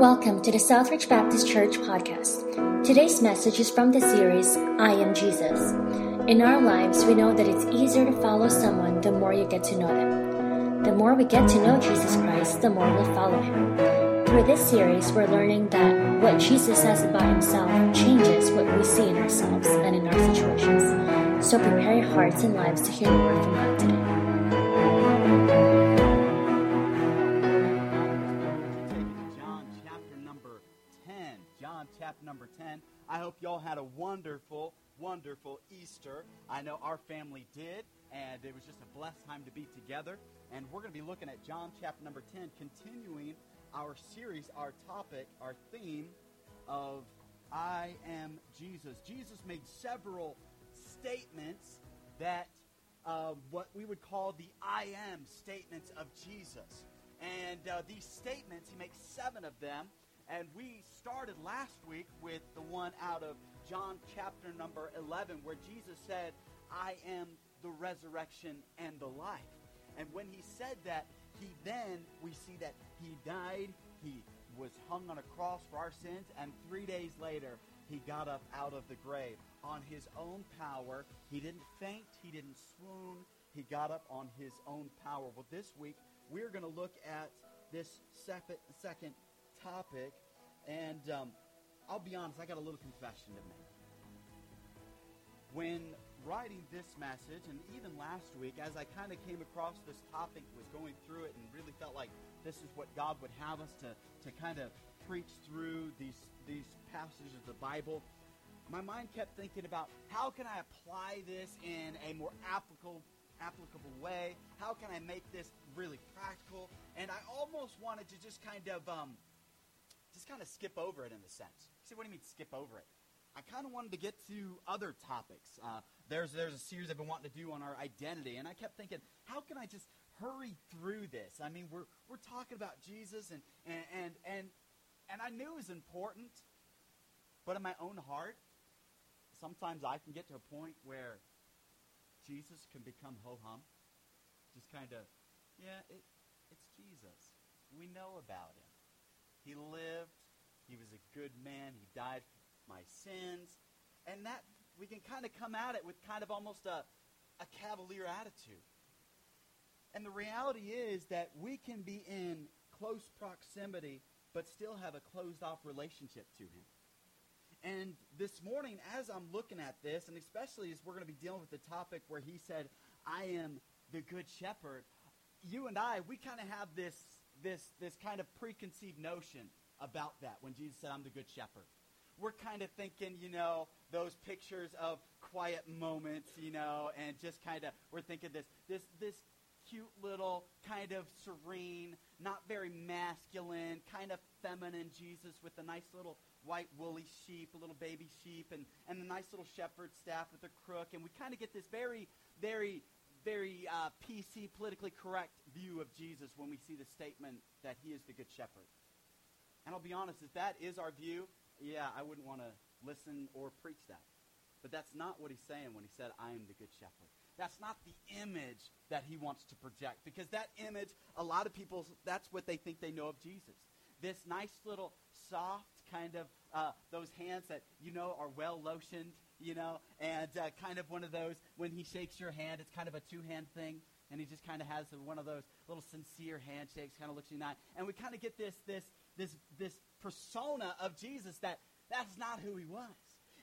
Welcome to the Southridge Baptist Church podcast. Today's message is from the series I Am Jesus. In our lives, we know that it's easier to follow someone the more you get to know them. The more we get to know Jesus Christ, the more we'll follow him. Through this series, we're learning that what Jesus says about himself changes what we see in ourselves and in our situations. So prepare your hearts and lives to hear the word from God today. Number 10. I hope y'all had a wonderful, wonderful Easter. I know our family did, and it was just a blessed time to be together. And we're going to be looking at John chapter number 10, continuing our series, our topic, our theme of I am Jesus. Jesus made several statements that uh, what we would call the I am statements of Jesus. And uh, these statements, he makes seven of them. And we started last week with the one out of John chapter number 11, where Jesus said, I am the resurrection and the life. And when he said that, he then, we see that he died, he was hung on a cross for our sins, and three days later, he got up out of the grave on his own power. He didn't faint, he didn't swoon, he got up on his own power. Well, this week, we're going to look at this second, second topic, and um, I'll be honest, I got a little confession to make. When writing this message, and even last week, as I kind of came across this topic, was going through it, and really felt like this is what God would have us to, to kind of preach through these, these passages of the Bible, my mind kept thinking about how can I apply this in a more applicable applicable way? How can I make this really practical? And I almost wanted to just kind of um, just kind of skip over it in a sense. Say, what do you mean skip over it? I kind of wanted to get to other topics. Uh, there's there's a series I've been wanting to do on our identity, and I kept thinking, how can I just hurry through this? I mean, we're we're talking about Jesus, and and and and, and I knew it was important, but in my own heart, sometimes I can get to a point where Jesus can become ho hum. Just kind of, yeah, it, it's Jesus. We know about him. He lived. He was a good man. He died for my sins. And that, we can kind of come at it with kind of almost a, a cavalier attitude. And the reality is that we can be in close proximity, but still have a closed off relationship to him. And this morning, as I'm looking at this, and especially as we're going to be dealing with the topic where he said, I am the good shepherd, you and I, we kind of have this, this, this kind of preconceived notion about that when Jesus said, I'm the good shepherd. We're kind of thinking, you know, those pictures of quiet moments, you know, and just kind of, we're thinking this, this, this cute little kind of serene, not very masculine, kind of feminine Jesus with a nice little white woolly sheep, a little baby sheep, and, and a nice little shepherd staff with a crook. And we kind of get this very, very, very uh, PC, politically correct view of Jesus when we see the statement that he is the good shepherd. And I'll be honest, if that is our view, yeah, I wouldn't want to listen or preach that. But that's not what he's saying when he said, I am the good shepherd. That's not the image that he wants to project. Because that image, a lot of people, that's what they think they know of Jesus. This nice little soft kind of uh, those hands that you know are well lotioned, you know, and uh, kind of one of those when he shakes your hand, it's kind of a two hand thing, and he just kind of has one of those little sincere handshakes, kind of looks you in the eye, and we kind of get this this this this persona of Jesus that that's not who he was.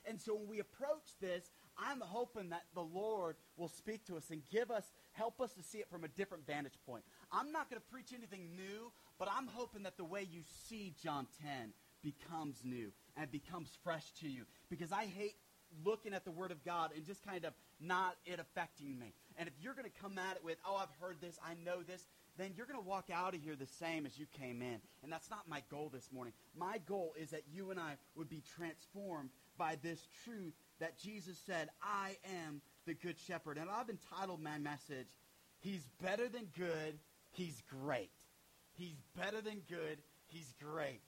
And so when we approach this, I'm hoping that the Lord will speak to us and give us, help us to see it from a different vantage point. I'm not going to preach anything new, but I'm hoping that the way you see John 10 becomes new and becomes fresh to you. Because I hate looking at the Word of God and just kind of not it affecting me. And if you're going to come at it with, oh, I've heard this, I know this, then you're going to walk out of here the same as you came in. And that's not my goal this morning. My goal is that you and I would be transformed by this truth that Jesus said, I am the good shepherd. And I've entitled my message, He's better than good, He's great. He's better than good, He's great.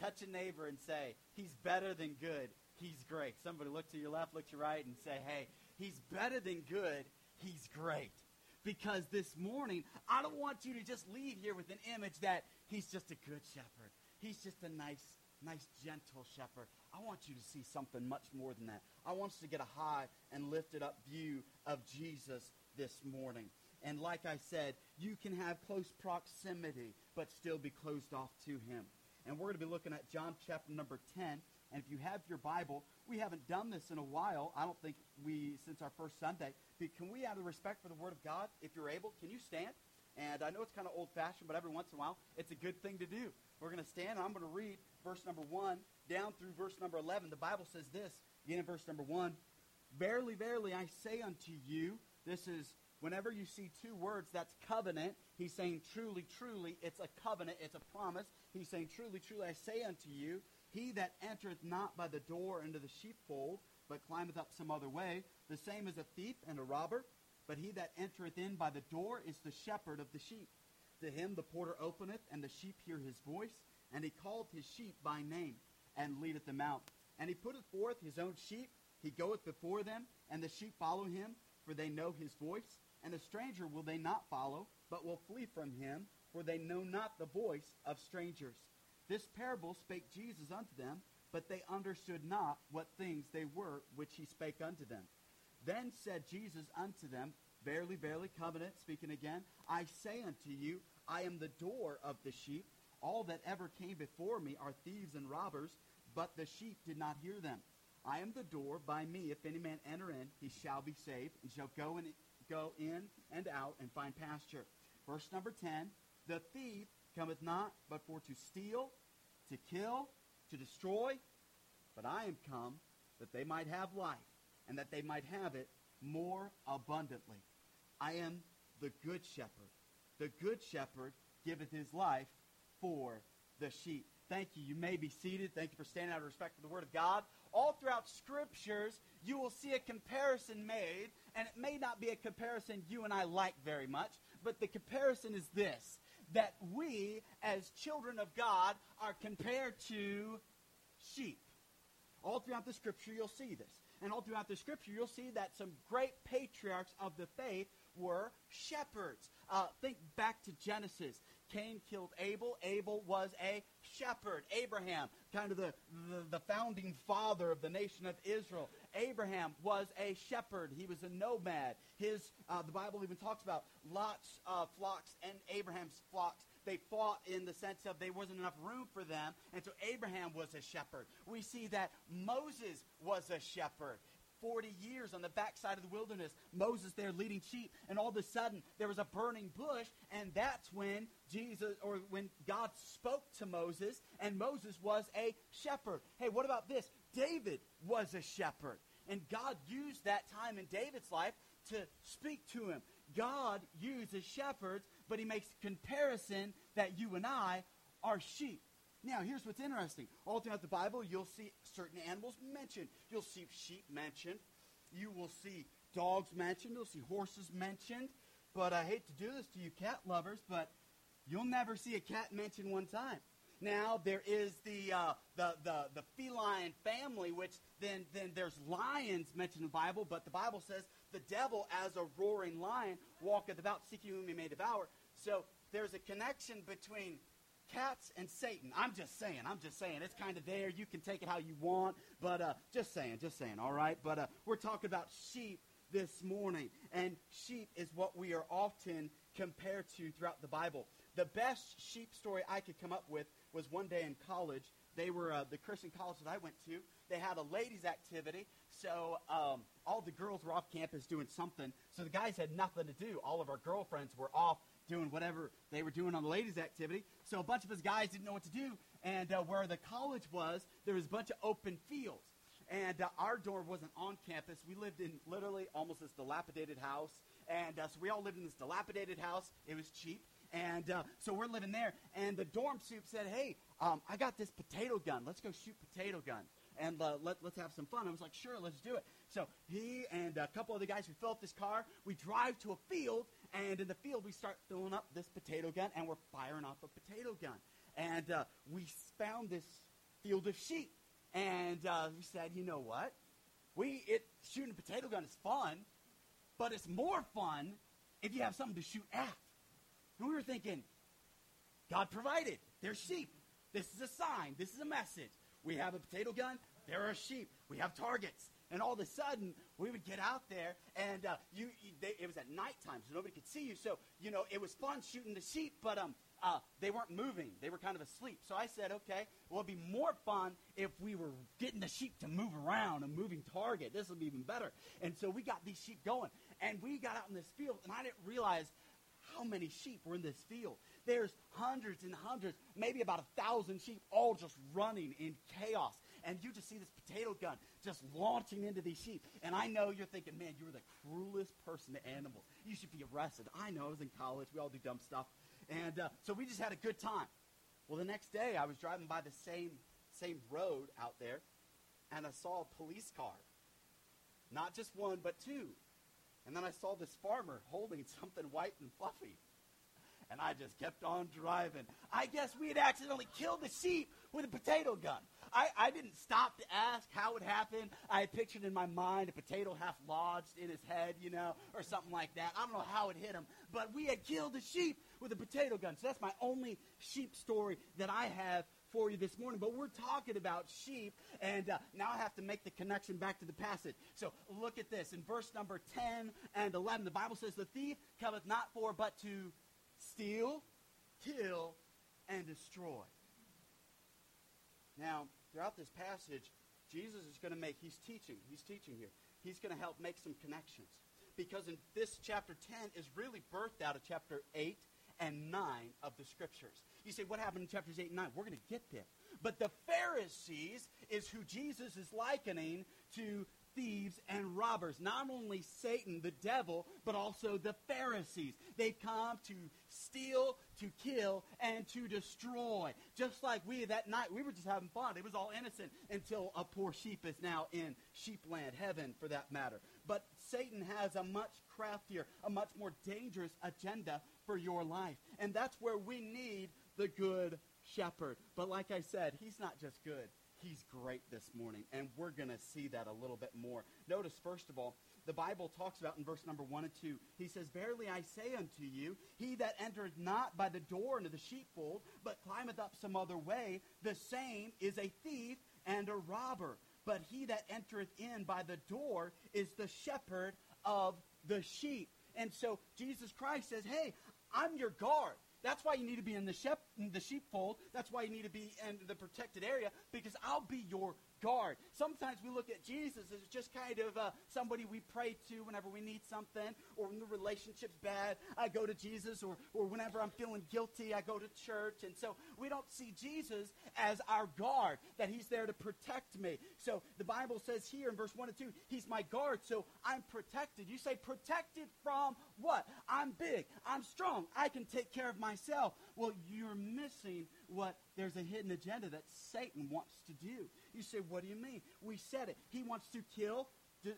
Touch a neighbor and say, He's better than good, He's great. Somebody look to your left, look to your right, and say, Hey, He's better than good, He's great. Because this morning, I don't want you to just leave here with an image that He's just a good shepherd. he's just a nice, nice, gentle shepherd. I want you to see something much more than that. I want us to get a high and lifted up view of Jesus this morning. And like I said, you can have close proximity, but still be closed off to him. And we're going to be looking at John chapter number 10. And if you have your Bible, we haven't done this in a while. I don't think we, since our first Sunday. But can we, out of respect for the Word of God, if you're able, can you stand? And I know it's kind of old fashioned, but every once in a while, it's a good thing to do. We're going to stand, and I'm going to read verse number 1 down through verse number 11. The Bible says this, in verse number 1 Verily, verily, I say unto you, this is whenever you see two words, that's covenant. He's saying, truly, truly, it's a covenant, it's a promise. He's saying, truly, truly, I say unto you, he that entereth not by the door into the sheepfold, but climbeth up some other way, the same is a thief and a robber. But he that entereth in by the door is the shepherd of the sheep. To him the porter openeth, and the sheep hear his voice, and he calleth his sheep by name, and leadeth them out. And he putteth forth his own sheep, he goeth before them, and the sheep follow him, for they know his voice. And the stranger will they not follow, but will flee from him, for they know not the voice of strangers. This parable spake Jesus unto them, but they understood not what things they were which he spake unto them. Then said Jesus unto them, Verily, verily, covenant, speaking again, I say unto you, I am the door of the sheep. All that ever came before me are thieves and robbers, but the sheep did not hear them. I am the door. By me, if any man enter in, he shall be saved, and shall go, and go in and out and find pasture. Verse number 10, The thief cometh not but for to steal, to kill, to destroy. But I am come that they might have life, and that they might have it more abundantly. I am the good shepherd. The good shepherd giveth his life for the sheep. Thank you. You may be seated. Thank you for standing out of respect for the Word of God. All throughout Scriptures, you will see a comparison made, and it may not be a comparison you and I like very much, but the comparison is this that we, as children of God, are compared to sheep. All throughout the Scripture, you'll see this. And all throughout the Scripture, you'll see that some great patriarchs of the faith were shepherds. Uh, think back to Genesis. Cain killed Abel. Abel was a shepherd. Abraham, kind of the, the, the, founding father of the nation of Israel. Abraham was a shepherd. He was a nomad. His, uh, the Bible even talks about Lot's uh, flocks and Abraham's flocks. They fought in the sense of there wasn't enough room for them, and so Abraham was a shepherd. We see that Moses was a shepherd. 40 years on the backside of the wilderness. Moses there leading sheep, and all of a sudden there was a burning bush, and that's when Jesus or when God spoke to Moses, and Moses was a shepherd. Hey, what about this? David was a shepherd, and God used that time in David's life to speak to him. God uses shepherds, but he makes comparison that you and I are sheep. Now, here's what's interesting. All throughout the Bible, you'll see certain animals mentioned. You'll see sheep mentioned. You will see dogs mentioned. You'll see horses mentioned. But I hate to do this to you cat lovers, but you'll never see a cat mentioned one time. Now there is the, uh, the, the, the feline family, which then, then there's lions mentioned in the Bible, but the Bible says the devil, as a roaring lion, walketh about seeking whom he may devour. So there's a connection between cats and Satan. I'm just saying. I'm just saying. It's kind of there. You can take it how you want, but uh, just saying, just saying. All right. But uh, we're talking about sheep this morning, and sheep is what we are often compared to throughout the Bible. The best sheep story I could come up with was one day in college. They were uh, the Christian college that I went to. They had a ladies' activity, so um, all the girls were off campus doing something. So the guys had nothing to do. All of our girlfriends were off doing whatever they were doing on the ladies' activity. So a bunch of us guys didn't know what to do. And uh, where the college was, there was a bunch of open fields. And uh, our dorm wasn't on campus. We lived in literally almost this dilapidated house. And uh, so we all lived in this dilapidated house. It was cheap. And uh, so we're living there. And the dorm soup said, hey, um, I got this potato gun. Let's go shoot potato guns and uh, let, let's have some fun. I was like, sure, let's do it. So he and a couple of the guys, we fill up this car. We drive to a field, and in the field, we start filling up this potato gun, and we're firing off a potato gun. And uh, we found this field of sheep. And uh, we said, you know what? We it shooting a potato gun is fun, but it's more fun if you have something to shoot at. And we were thinking, God provided. There's sheep. This is a sign. This is a message. We have a potato gun. There are sheep. We have targets. And all of a sudden, we would get out there, and uh, you, you they, it was at nighttime, so nobody could see you. So, you know, it was fun shooting the sheep, but um, uh, they weren't moving. They were kind of asleep. So I said, okay, well, it'd be more fun if we were getting the sheep to move around, a moving target. This would be even better. And so we got these sheep going. And we got out in this field, and I didn't realize how many sheep were in this field. There's hundreds and hundreds, maybe about a thousand sheep, all just running in chaos. And you just see this potato gun just launching into these sheep. And I know you're thinking, man, you're the cruelest person to animals. You should be arrested. I know, I was in college. We all do dumb stuff. And uh, so we just had a good time. Well, the next day, I was driving by the same, same road out there, and I saw a police car. Not just one, but two. And then I saw this farmer holding something white and fluffy. And I just kept on driving. I guess we had accidentally killed the sheep with a potato gun. I, I didn't stop to ask how it happened. I had pictured in my mind a potato half lodged in his head, you know, or something like that. I don't know how it hit him, but we had killed a sheep with a potato gun. So that's my only sheep story that I have for you this morning. But we're talking about sheep, and uh, now I have to make the connection back to the passage. So look at this. In verse number 10 and 11, the Bible says, The thief cometh not for but to steal, kill, and destroy. Now, throughout this passage, Jesus is going to make, he's teaching, he's teaching here. He's going to help make some connections. Because in this chapter 10 is really birthed out of chapter 8 and 9 of the scriptures. You say, what happened in chapters 8 and 9? We're going to get there. But the Pharisees is who Jesus is likening to thieves and robbers. Not only Satan, the devil, but also the Pharisees. They come to steal, to kill, and to destroy. Just like we that night, we were just having fun. It was all innocent until a poor sheep is now in sheepland, heaven for that matter. But Satan has a much craftier, a much more dangerous agenda for your life. And that's where we need the good shepherd. But like I said, he's not just good. He's great this morning, and we're going to see that a little bit more. Notice, first of all, the Bible talks about in verse number 1 and 2, he says, Verily I say unto you, he that entereth not by the door into the sheepfold, but climbeth up some other way, the same is a thief and a robber. But he that entereth in by the door is the shepherd of the sheep. And so Jesus Christ says, Hey, I'm your guard. That's why you need to be in the, shep- in the sheepfold. That's why you need to be in the protected area because I'll be your guard. Sometimes we look at Jesus as just kind of uh, somebody we pray to whenever we need something, or when the relationship's bad, I go to Jesus, or, or whenever I'm feeling guilty, I go to church. And so we don't see Jesus as our guard, that he's there to protect me. So the Bible says here in verse 1 and 2, he's my guard, so I'm protected. You say, protected from what? I'm big, I'm strong, I can take care of myself. Well, you're missing what there's a hidden agenda that Satan wants to do. You say, what do you mean? We said it. He wants to kill,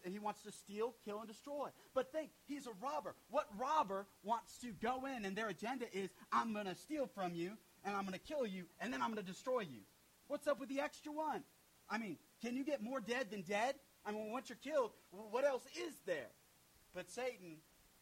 he wants to steal, kill, and destroy. But think, he's a robber. What robber wants to go in and their agenda is, I'm going to steal from you, and I'm going to kill you, and then I'm going to destroy you? What's up with the extra one? I mean, can you get more dead than dead? I mean, once you're killed, what else is there? But Satan,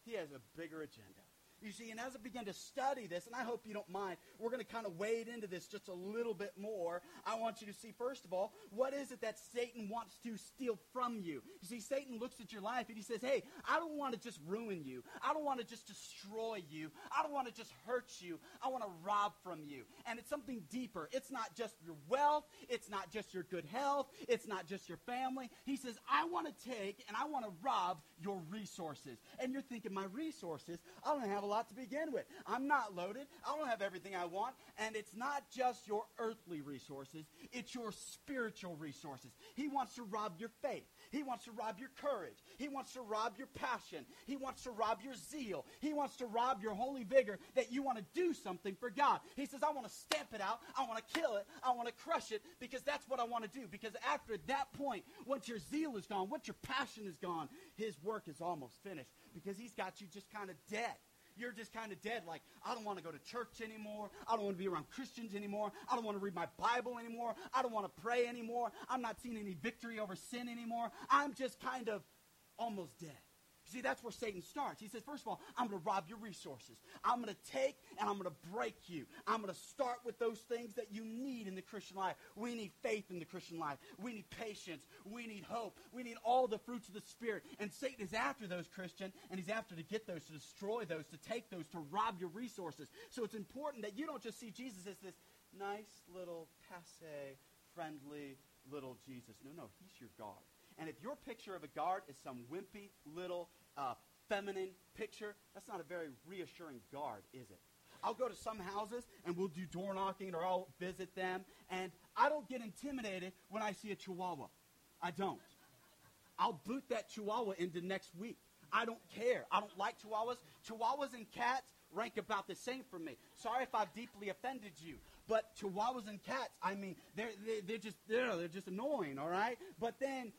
he has a bigger agenda. You see, and as I begin to study this, and I hope you don't mind, we're going to kind of wade into this just a little bit more. I want you to see, first of all, what is it that Satan wants to steal from you? You see, Satan looks at your life and he says, hey, I don't want to just ruin you. I don't want to just destroy you. I don't want to just hurt you. I want to rob from you. And it's something deeper. It's not just your wealth. It's not just your good health. It's not just your family. He says, I want to take and I want to rob your resources. And you're thinking, my resources? I don't have a lot to begin with. I'm not loaded. I don't have everything I want. And it's not just your earthly resources, it's your spiritual resources. He wants to rob your faith. He wants to rob your courage. He wants to rob your passion. He wants to rob your zeal. He wants to rob your holy vigor that you want to do something for God. He says, I want to stamp it out. I want to kill it. I want to crush it because that's what I want to do. Because after that point, once your zeal is gone, once your passion is gone, his work is almost finished because he's got you just kind of dead you're just kind of dead. Like, I don't want to go to church anymore. I don't want to be around Christians anymore. I don't want to read my Bible anymore. I don't want to pray anymore. I'm not seeing any victory over sin anymore. I'm just kind of almost dead. See, that's where Satan starts. He says, first of all, I'm going to rob your resources. I'm going to take and I'm going to break you. I'm going to start with those things that you need in the Christian life. We need faith in the Christian life. We need patience. We need hope. We need all the fruits of the Spirit. And Satan is after those, Christian, and he's after to get those, to destroy those, to take those, to rob your resources. So it's important that you don't just see Jesus as this nice little passe, friendly little Jesus. No, no, he's your God. And if your picture of a guard is some wimpy little uh, feminine picture, that's not a very reassuring guard, is it? I'll go to some houses and we'll do door knocking or I'll visit them, and I don't get intimidated when I see a chihuahua. I don't. I'll boot that chihuahua into next week. I don't care. I don't like chihuahuas. Chihuahuas and cats rank about the same for me. Sorry if I've deeply offended you. But chihuahuas and cats, I mean, they're, they're, they're just, they're, they're just annoying, all right? But then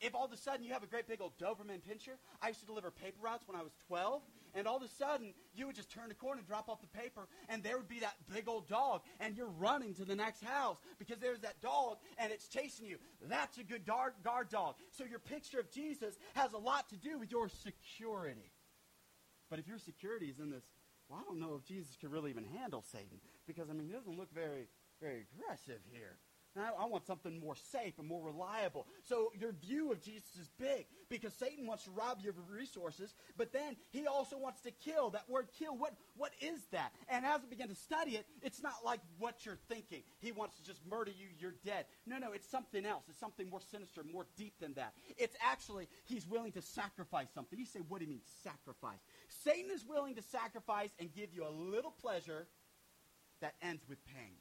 if all of a sudden you have a great big old Doberman pinscher, I used to deliver paper routes when I was 12, and all of a sudden you would just turn the corner and drop off the paper, and there would be that big old dog, and you're running to the next house because there's that dog, and it's chasing you. That's a good guard, guard dog. So your picture of Jesus has a lot to do with your security. But if your security is in this, well, I don't know if Jesus could really even handle Satan because, I mean, he doesn't look very, very aggressive here. I, I want something more safe and more reliable. So your view of Jesus is big because Satan wants to rob you of resources, but then he also wants to kill. That word kill, what, what is that? And as we begin to study it, it's not like what you're thinking. He wants to just murder you, you're dead. No, no, it's something else. It's something more sinister, more deep than that. It's actually, he's willing to sacrifice something. You say, what do you mean, sacrifice? Satan is willing to sacrifice and give you a little pleasure that ends with pain.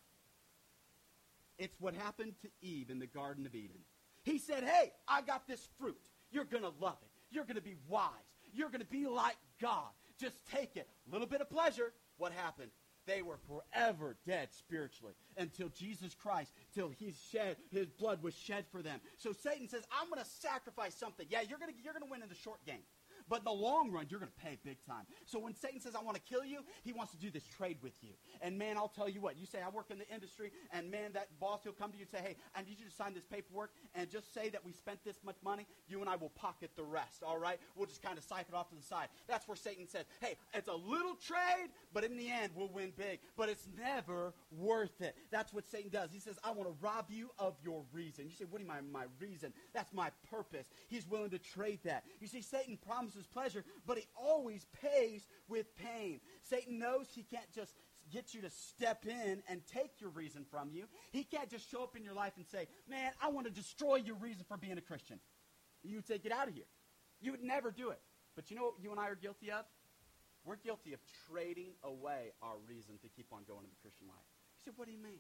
It's what happened to Eve in the Garden of Eden. He said, Hey, I got this fruit. You're going to love it. You're going to be wise. You're going to be like God. Just take it. A little bit of pleasure. What happened? They were forever dead spiritually until Jesus Christ, till he shed, his blood was shed for them. So Satan says, I'm going to sacrifice something. Yeah, you're going you're to win in the short game. But in the long run, you're going to pay big time. So when Satan says, I want to kill you, he wants to do this trade with you. And man, I'll tell you what. You say, I work in the industry, and man, that boss, he'll come to you and say, hey, I need you to sign this paperwork, and just say that we spent this much money. You and I will pocket the rest, all right? We'll just kind of siphon off to the side. That's where Satan says, hey, it's a little trade, but in the end, we'll win big. But it's never worth it. That's what Satan does. He says, I want to rob you of your reason. You say, what do you mean, my reason? That's my purpose. He's willing to trade that. You see, Satan promises pleasure, but he always pays with pain. Satan knows he can't just get you to step in and take your reason from you. He can't just show up in your life and say, Man, I want to destroy your reason for being a Christian. You would say, Get out of here. You would never do it. But you know what you and I are guilty of? We're guilty of trading away our reason to keep on going in the Christian life. He said, What do you mean?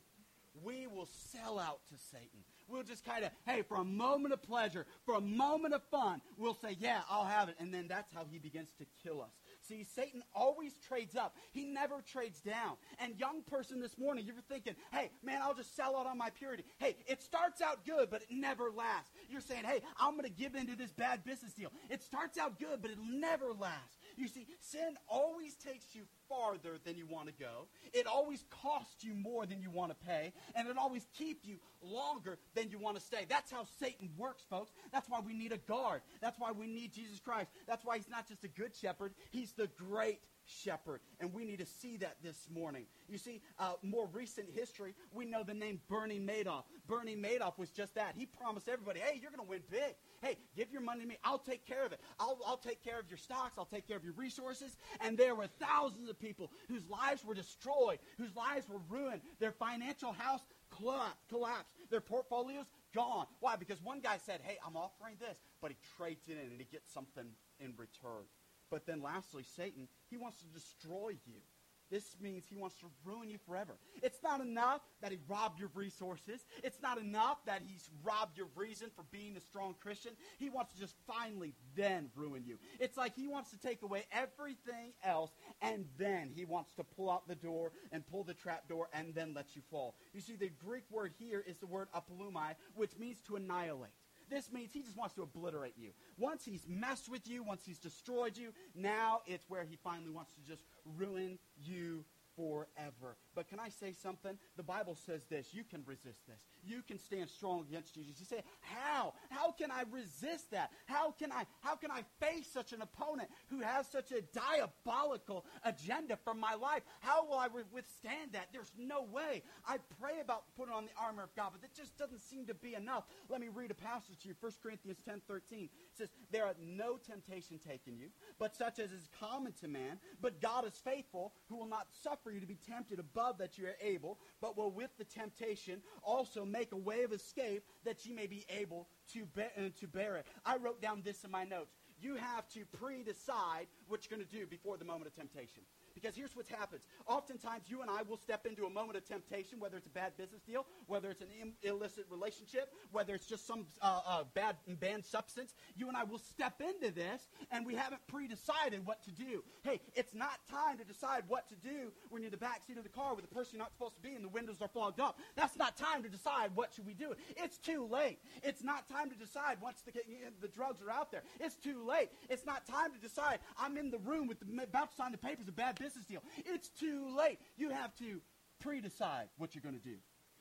We will sell out to Satan. We'll just kind of, hey, for a moment of pleasure, for a moment of fun, we'll say, yeah, I'll have it. And then that's how he begins to kill us. See, Satan always trades up. He never trades down. And young person this morning, you're thinking, hey, man, I'll just sell out on my purity. Hey, it starts out good, but it never lasts. You're saying, hey, I'm going to give into this bad business deal. It starts out good, but it'll never last. You see, sin always takes you farther than you want to go. It always costs you more than you want to pay, and it always keeps you longer than you want to stay. That's how Satan works, folks. That's why we need a guard. That's why we need Jesus Christ. That's why he's not just a good shepherd, he's the great shepherd. And we need to see that this morning. You see, uh, more recent history, we know the name Bernie Madoff. Bernie Madoff was just that. He promised everybody, hey, you're going to win big. Hey, give your money to me. I'll take care of it. I'll, I'll take care of your stocks. I'll take care of your resources. And there were thousands of people whose lives were destroyed, whose lives were ruined. Their financial house collapsed. Their portfolios gone. Why? Because one guy said, hey, I'm offering this, but he trades it in and he gets something in return. But then lastly, Satan, he wants to destroy you. This means he wants to ruin you forever. It's not enough that he robbed your resources. It's not enough that he's robbed your reason for being a strong Christian. He wants to just finally then ruin you. It's like he wants to take away everything else and then he wants to pull out the door and pull the trap door and then let you fall. You see, the Greek word here is the word apollumi, which means to annihilate. This means he just wants to obliterate you. Once he's messed with you, once he's destroyed you, now it's where he finally wants to just ruin you forever. But can I say something? The Bible says this. You can resist this. You can stand strong against Jesus. You say, how? How can I resist that? How can I, how can I face such an opponent who has such a diabolical agenda for my life? How will I withstand that? There's no way. I pray about putting on the armor of God, but it just doesn't seem to be enough. Let me read a passage to you, 1 Corinthians 10, 13. It says, There are no temptation taken you, but such as is common to man. But God is faithful, who will not suffer you to be tempted above that you are able, but will with the temptation also make a way of escape that you may be able to, bear, uh, to bear it. I wrote down this in my notes. You have to pre-decide what you're going to do before the moment of temptation. Because here's what happens. Oftentimes, you and I will step into a moment of temptation, whether it's a bad business deal, whether it's an illicit relationship, whether it's just some uh, uh, bad banned substance. You and I will step into this, and we haven't pre-decided what to do. Hey, it's not time to decide what to do when you're in the back seat of the car with the person you're not supposed to be and the windows are fogged up. That's not time to decide what should we do. It's too late. It's not time to decide once the, the drugs are out there. It's too late. It's not time to decide I'm in the room with the, about to sign the papers of bad business deal. It's too late. You have to pre-decide what you're going to do.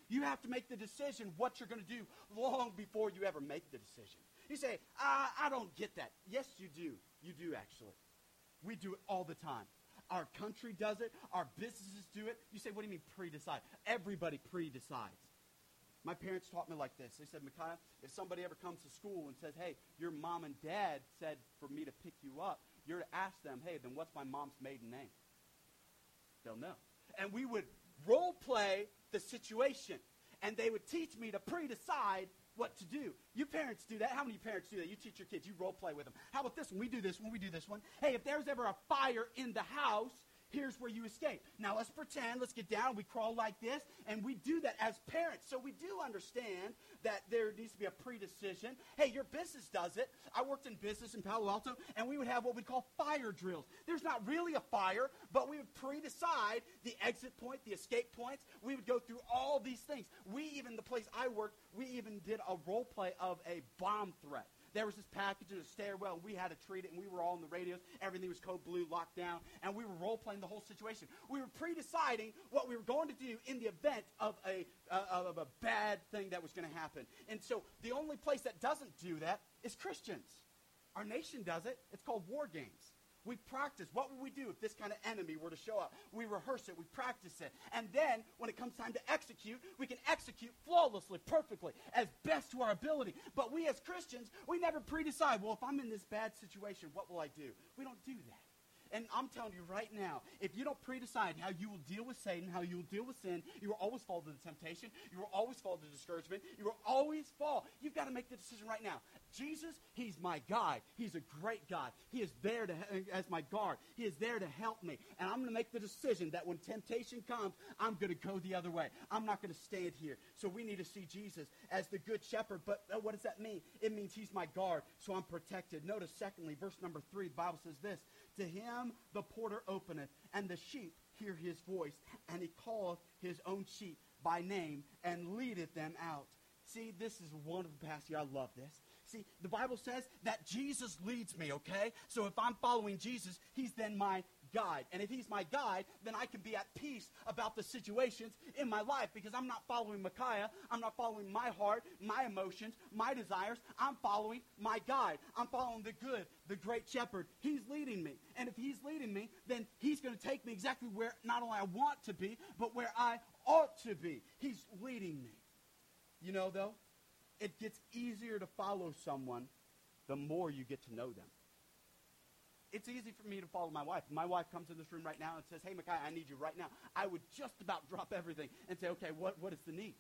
You have to make the decision what you're going to do long before you ever make the decision. You say, I, I don't get that. Yes, you do. You do, actually. We do it all the time. Our country does it. Our businesses do it. You say, what do you mean pre-decide? Everybody pre-decides. My parents taught me like this. They said, Micaiah, if somebody ever comes to school and says, hey, your mom and dad said for me to pick you up, you're to ask them, hey, then what's my mom's maiden name? they'll know. And we would role play the situation. And they would teach me to pre-decide what to do. You parents do that. How many parents do that? You teach your kids. You role play with them. How about this one? We do this one. We do this one. Hey, if there's ever a fire in the house, here's where you escape. Now let's pretend, let's get down, we crawl like this, and we do that as parents. So we do understand that there needs to be a pre-decision. Hey, your business does it. I worked in business in Palo Alto, and we would have what we call fire drills. There's not really a fire, but we would pre-decide the exit point, the escape points. We would go through all these things. We even, the place I worked, we even did a role play of a bomb threat there was this package in a stairwell, and we had to treat it, and we were all on the radios. Everything was code blue, locked down, and we were role playing the whole situation. We were pre deciding what we were going to do in the event of a, uh, of a bad thing that was going to happen. And so the only place that doesn't do that is Christians. Our nation does it. It's called war games. We practice. What would we do if this kind of enemy were to show up? We rehearse it. We practice it. And then, when it comes time to execute, we can execute flawlessly, perfectly, as best to our ability. But we as Christians, we never pre-decide, well, if I'm in this bad situation, what will I do? We don't do that. And I'm telling you right now, if you don't pre-decide how you will deal with Satan, how you will deal with sin, you will always fall to the temptation. You will always fall to discouragement. You will always fall. You've got to make the decision right now. Jesus, he's my guide. He's a great God. He is there to, as my guard. He is there to help me. And I'm going to make the decision that when temptation comes, I'm going to go the other way. I'm not going to stand here. So we need to see Jesus as the good shepherd. But what does that mean? It means he's my guard, so I'm protected. Notice, secondly, verse number three, the Bible says this To him the porter openeth, and the sheep hear his voice, and he calleth his own sheep by name and leadeth them out. See, this is one of the passages. I love this. See, the Bible says that Jesus leads me, okay? So if I'm following Jesus, he's then my guide. And if he's my guide, then I can be at peace about the situations in my life because I'm not following Micaiah. I'm not following my heart, my emotions, my desires. I'm following my guide. I'm following the good, the great shepherd. He's leading me. And if he's leading me, then he's going to take me exactly where not only I want to be, but where I ought to be. He's leading me. You know, though, it gets easier to follow someone the more you get to know them. It's easy for me to follow my wife. My wife comes in this room right now and says, Hey, Micaiah, I need you right now. I would just about drop everything and say, Okay, what, what is the need?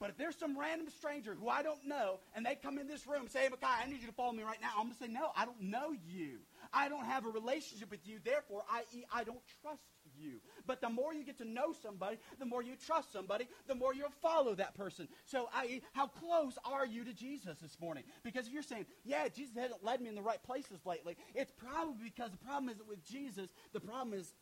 But if there's some random stranger who I don't know and they come in this room and say, Hey, Micaiah, I need you to follow me right now, I'm going to say, No, I don't know you. I don't have a relationship with you. Therefore, i.e., I don't trust you. But the more you get to know somebody, the more you trust somebody, the more you'll follow that person. So, i.e., how close are you to Jesus this morning? Because if you're saying, yeah, Jesus hasn't led me in the right places lately, it's probably because the problem isn't with Jesus. The problem is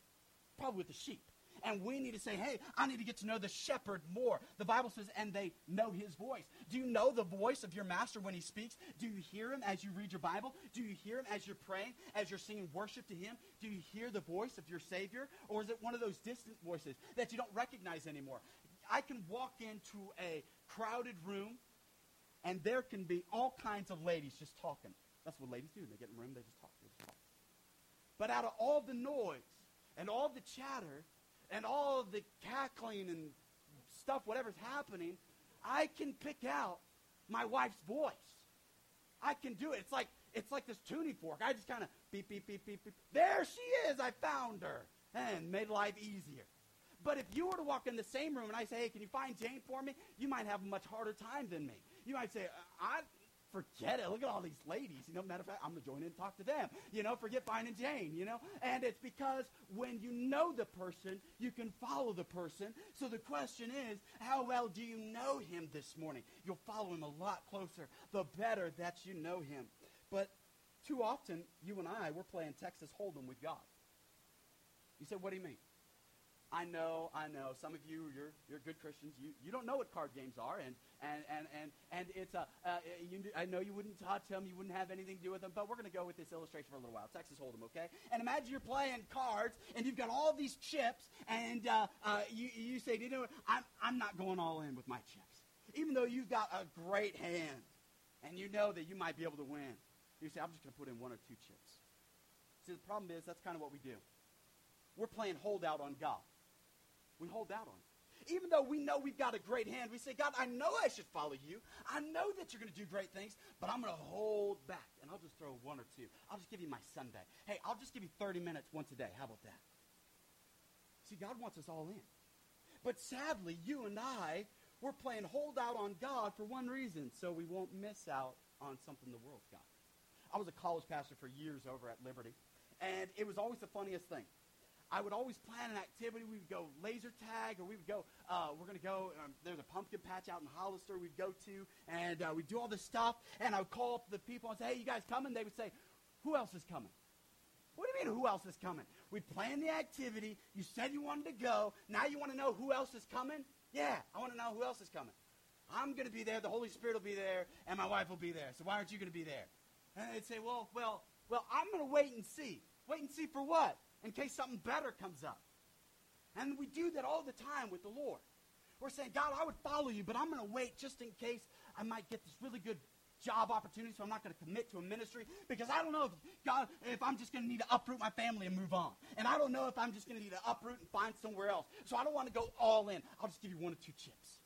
probably with the sheep. And we need to say, hey, I need to get to know the shepherd more. The Bible says, and they know his voice. Do you know the voice of your master when he speaks? Do you hear him as you read your Bible? Do you hear him as you're praying, as you're singing worship to him? Do you hear the voice of your Savior? Or is it one of those distant voices that you don't recognize anymore? I can walk into a crowded room and there can be all kinds of ladies just talking. That's what ladies do. They get in a room, they just talk. They just talk. But out of all the noise and all the chatter and all the cackling and stuff, whatever's happening, I can pick out my wife's voice. I can do it. It's like it's like this tuning fork. I just kind of beep, beep, beep, beep, beep. There she is. I found her. And made life easier. But if you were to walk in the same room and I say, hey, can you find Jane for me? You might have a much harder time than me. You might say, uh, I, forget it. Look at all these ladies. You know, matter of fact, I'm going to join in and talk to them. You know, forget finding Jane, you know. And it's because when you know the person, you can follow the person. So the question is, how well do you know him this morning? You'll follow him a lot closer the better that you know him. But too often, you and I, we're playing Texas Hold'em with God. You said, what do you mean? I know, I know. Some of you, you're, you're good Christians. You, you don't know what card games are, and, and, and, and, and it's a, uh, you, I know you wouldn't touch them, you wouldn't have anything to do with them, but we're going to go with this illustration for a little while. Texas Hold'em, okay? And imagine you're playing cards, and you've got all these chips, and uh, uh, you, you say, you know what, I'm, I'm not going all in with my chips. Even though you've got a great hand, and you know that you might be able to win. You say, I'm just going to put in one or two chips. See, the problem is that's kind of what we do. We're playing holdout on God. We hold out on him. Even though we know we've got a great hand, we say, God, I know I should follow you. I know that you're going to do great things, but I'm going to hold back. And I'll just throw one or two. I'll just give you my Sunday. Hey, I'll just give you 30 minutes once a day. How about that? See, God wants us all in. But sadly, you and I, we're playing hold out on God for one reason, so we won't miss out on something the world's got. I was a college pastor for years over at Liberty, and it was always the funniest thing. I would always plan an activity. We would go laser tag, or we would go, uh, we're going to go, um, there's a pumpkin patch out in Hollister we'd go to, and uh, we'd do all this stuff, and I would call up the people and say, hey, you guys coming? They would say, who else is coming? What do you mean, who else is coming? We planned the activity. You said you wanted to go. Now you want to know who else is coming? Yeah, I want to know who else is coming. I'm going to be there. The Holy Spirit will be there, and my wife will be there. So why aren't you going to be there? And they'd say, well, well, well, I'm going to wait and see. Wait and see for what? In case something better comes up. And we do that all the time with the Lord. We're saying, God, I would follow you, but I'm going to wait just in case I might get this really good job opportunity, so I'm not going to commit to a ministry because I don't know if God, if I'm just going to need to uproot my family and move on. And I don't know if I'm just going to need to uproot and find somewhere else. So I don't want to go all in. I'll just give you one or two chips.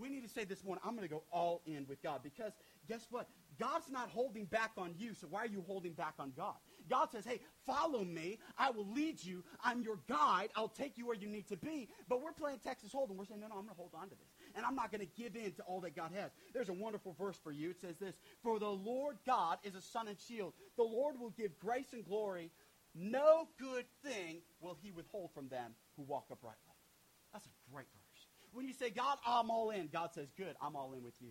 We need to say this morning, I'm going to go all in with God because guess what? God's not holding back on you, so why are you holding back on God? God says, hey, follow me. I will lead you. I'm your guide. I'll take you where you need to be. But we're playing Texas Hold'em. We're saying, no, no, I'm going to hold on to this. And I'm not going to give in to all that God has. There's a wonderful verse for you. It says this, For the Lord God is a sun and shield. The Lord will give grace and glory. No good thing will he withhold from them who walk uprightly. That's a great verse. When you say, God, I'm all in, God says, good, I'm all in with you.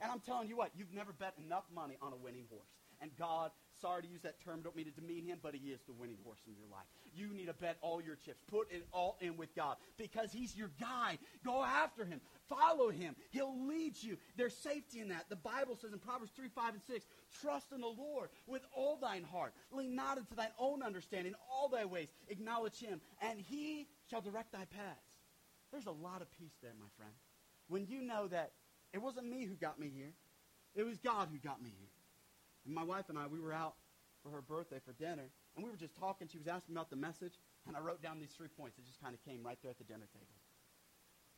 And I'm telling you what, you've never bet enough money on a winning horse. And God sorry to use that term, don't mean to demean him, but he is the winning horse in your life. You need to bet all your chips. Put it all in with God because he's your guide. Go after him. Follow him. He'll lead you. There's safety in that. The Bible says in Proverbs 3, 5, and 6, trust in the Lord with all thine heart. Lean not into thine own understanding. all thy ways acknowledge him, and he shall direct thy paths. There's a lot of peace there, my friend. When you know that it wasn't me who got me here. It was God who got me here. And my wife and I, we were out for her birthday for dinner, and we were just talking. She was asking about the message, and I wrote down these three points. It just kind of came right there at the dinner table.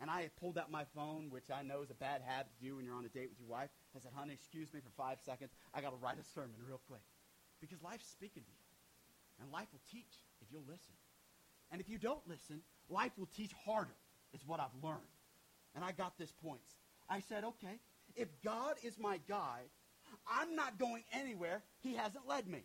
And I pulled out my phone, which I know is a bad habit to do when you're on a date with your wife. I said, honey, excuse me for five seconds. I got to write a sermon real quick. Because life's speaking to you. And life will teach if you'll listen. And if you don't listen, life will teach harder, is what I've learned. And I got this point. I said, okay, if God is my guide, I'm not going anywhere he hasn't led me.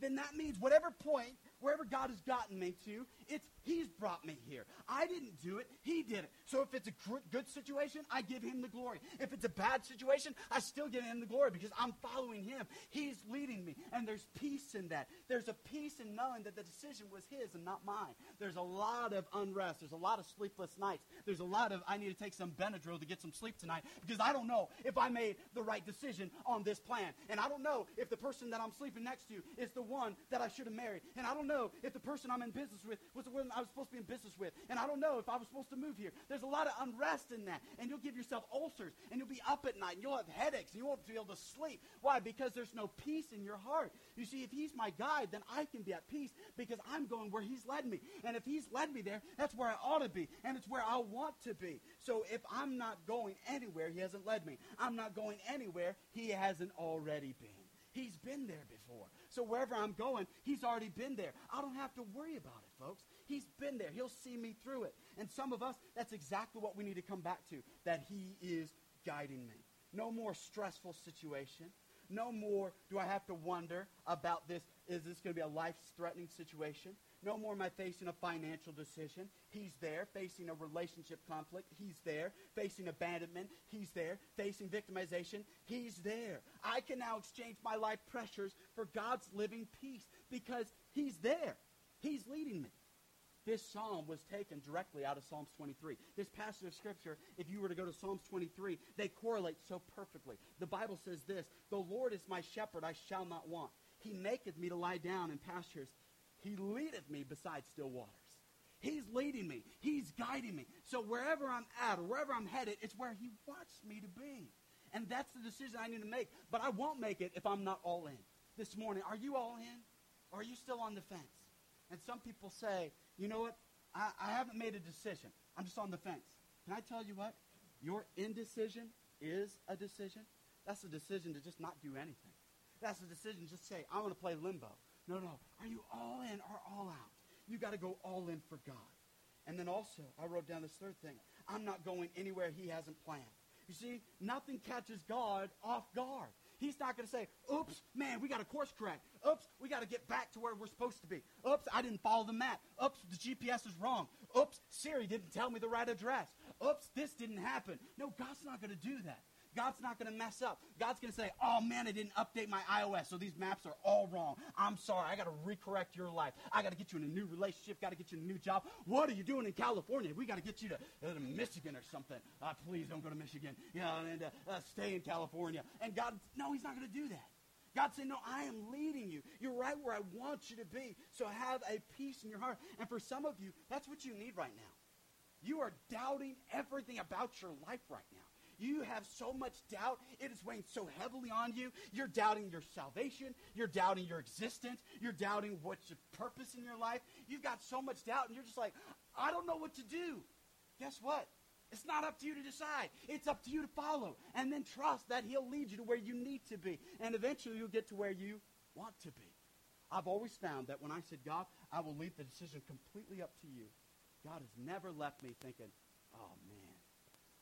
Then that means whatever point wherever God has gotten me to, it's He's brought me here. I didn't do it. He did it. So if it's a good situation, I give Him the glory. If it's a bad situation, I still give Him the glory because I'm following Him. He's leading me. And there's peace in that. There's a peace in knowing that the decision was His and not mine. There's a lot of unrest. There's a lot of sleepless nights. There's a lot of, I need to take some Benadryl to get some sleep tonight because I don't know if I made the right decision on this plan. And I don't know if the person that I'm sleeping next to is the one that I should have married. And I don't know if the person I'm in business with was the one I was supposed to be in business with. And I don't know if I was supposed to move here. There's a lot of unrest in that. And you'll give yourself ulcers. And you'll be up at night. And you'll have headaches. And you won't be able to sleep. Why? Because there's no peace in your heart. You see, if he's my guide, then I can be at peace because I'm going where he's led me. And if he's led me there, that's where I ought to be. And it's where I want to be. So if I'm not going anywhere, he hasn't led me. I'm not going anywhere he hasn't already been. He's been there before. So wherever I'm going, he's already been there. I don't have to worry about it, folks. He's been there. He'll see me through it. And some of us, that's exactly what we need to come back to, that he is guiding me. No more stressful situation. No more do I have to wonder about this. Is this going to be a life-threatening situation? No more am I facing a financial decision. He's there. Facing a relationship conflict. He's there. Facing abandonment. He's there. Facing victimization. He's there. I can now exchange my life pressures for God's living peace because he's there. He's leading me. This psalm was taken directly out of Psalms 23. This passage of Scripture, if you were to go to Psalms 23, they correlate so perfectly. The Bible says this The Lord is my shepherd, I shall not want. He maketh me to lie down in pastures he leadeth me beside still waters. He's leading me. He's guiding me. So wherever I'm at or wherever I'm headed, it's where he wants me to be. And that's the decision I need to make. But I won't make it if I'm not all in. This morning, are you all in? Or are you still on the fence? And some people say, you know what? I, I haven't made a decision. I'm just on the fence. Can I tell you what? Your indecision is a decision. That's a decision to just not do anything. That's a decision to just say, I want to play limbo. No, no. Are you all in or all out? You got to go all in for God. And then also, I wrote down this third thing. I'm not going anywhere he hasn't planned. You see, nothing catches God off guard. He's not going to say, oops, man, we got a course correct. Oops, we got to get back to where we're supposed to be. Oops, I didn't follow the map. Oops, the GPS is wrong. Oops, Siri didn't tell me the right address. Oops, this didn't happen. No, God's not going to do that. God's not going to mess up. God's going to say, oh man, I didn't update my iOS, so these maps are all wrong. I'm sorry. I got to recorrect your life. I got to get you in a new relationship, got to get you a new job. What are you doing in California? We got to get you to, uh, to Michigan or something. Uh, please don't go to Michigan. You know, and uh, uh stay in California. And God, no, he's not going to do that. God said, No, I am leading you. You're right where I want you to be. So have a peace in your heart. And for some of you, that's what you need right now. You are doubting everything about your life right now. You have so much doubt. It is weighing so heavily on you. You're doubting your salvation. You're doubting your existence. You're doubting what's your purpose in your life. You've got so much doubt, and you're just like, I don't know what to do. Guess what? It's not up to you to decide. It's up to you to follow. And then trust that He'll lead you to where you need to be. And eventually you'll get to where you want to be. I've always found that when I said, God, I will leave the decision completely up to you, God has never left me thinking, oh, man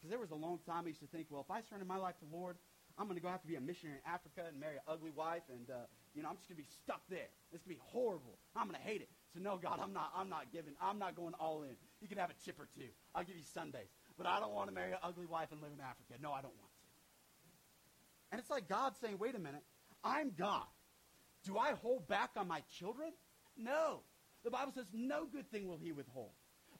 because there was a long time I used to think, well, if I surrender my life to the Lord, I'm going to go have to be a missionary in Africa and marry an ugly wife, and uh, you know I'm just going to be stuck there. It's going to be horrible. I'm going to hate it. So no, God, I'm not. I'm not giving. I'm not going all in. You can have a chip or two. I'll give you Sundays, but I don't want to marry an ugly wife and live in Africa. No, I don't want to. And it's like God saying, wait a minute, I'm God. Do I hold back on my children? No. The Bible says no good thing will he withhold.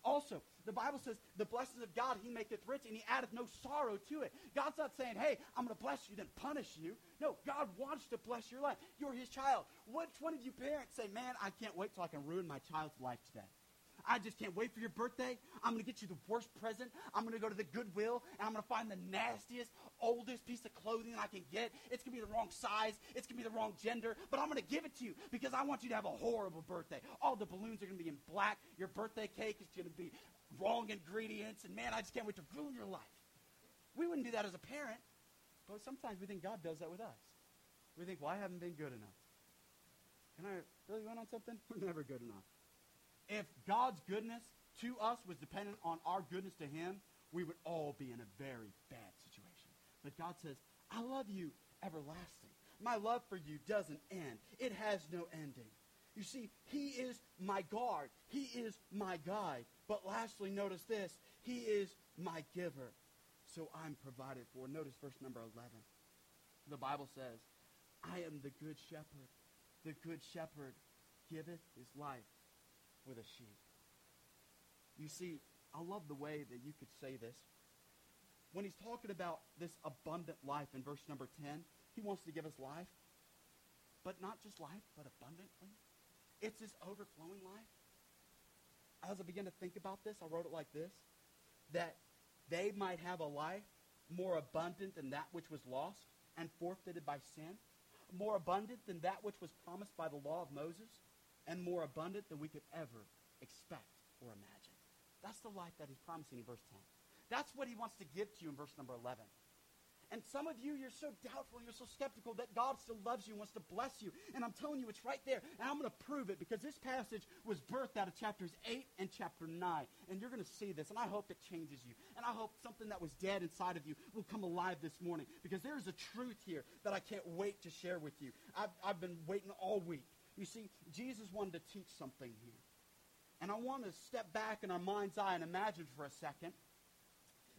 Also, the Bible says, the blessings of God he maketh rich, and he addeth no sorrow to it. God's not saying, hey, I'm going to bless you, then punish you. No, God wants to bless your life. You're his child. Which one of you parents say, man, I can't wait till I can ruin my child's life today? I just can't wait for your birthday. I'm going to get you the worst present. I'm going to go to the Goodwill and I'm going to find the nastiest, oldest piece of clothing I can get. It's going to be the wrong size. It's going to be the wrong gender, but I'm going to give it to you because I want you to have a horrible birthday. All the balloons are going to be in black. Your birthday cake is going to be wrong ingredients. And man, I just can't wait to ruin your life. We wouldn't do that as a parent, but sometimes we think God does that with us. We think, well, I haven't been good enough. Can I really win on something? We're never good enough. If God's goodness to us was dependent on our goodness to him, we would all be in a very bad situation. But God says, I love you everlasting. My love for you doesn't end. It has no ending. You see, he is my guard. He is my guide. But lastly, notice this. He is my giver. So I'm provided for. Notice verse number 11. The Bible says, I am the good shepherd. The good shepherd giveth his life for the sheep. You see, I love the way that you could say this. When he's talking about this abundant life in verse number 10, he wants to give us life, but not just life, but abundantly. It's this overflowing life. As I began to think about this, I wrote it like this that they might have a life more abundant than that which was lost and forfeited by sin, more abundant than that which was promised by the law of Moses, and more abundant than we could ever expect or imagine. That's the life that he's promising in verse 10. That's what he wants to give to you in verse number 11. And some of you, you're so doubtful, you're so skeptical that God still loves you and wants to bless you. And I'm telling you, it's right there. And I'm going to prove it because this passage was birthed out of chapters 8 and chapter 9. And you're going to see this. And I hope it changes you. And I hope something that was dead inside of you will come alive this morning because there is a truth here that I can't wait to share with you. I've, I've been waiting all week. You see, Jesus wanted to teach something here. And I want to step back in our mind's eye and imagine for a second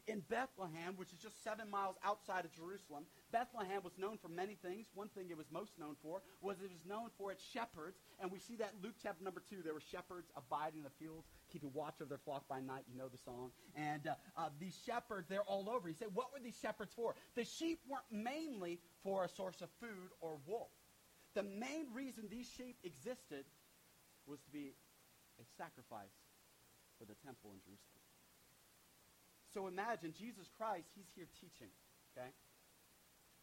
in Bethlehem, which is just seven miles outside of Jerusalem, Bethlehem was known for many things. One thing it was most known for was it was known for its shepherds. And we see that in Luke chapter number two. There were shepherds abiding in the fields, keeping watch of their flock by night. You know the song. And uh, uh, these shepherds, they're all over. He said, what were these shepherds for? The sheep weren't mainly for a source of food or wool. The main reason these sheep existed was to be a sacrifice for the temple in Jerusalem. So imagine Jesus Christ, he's here teaching, okay?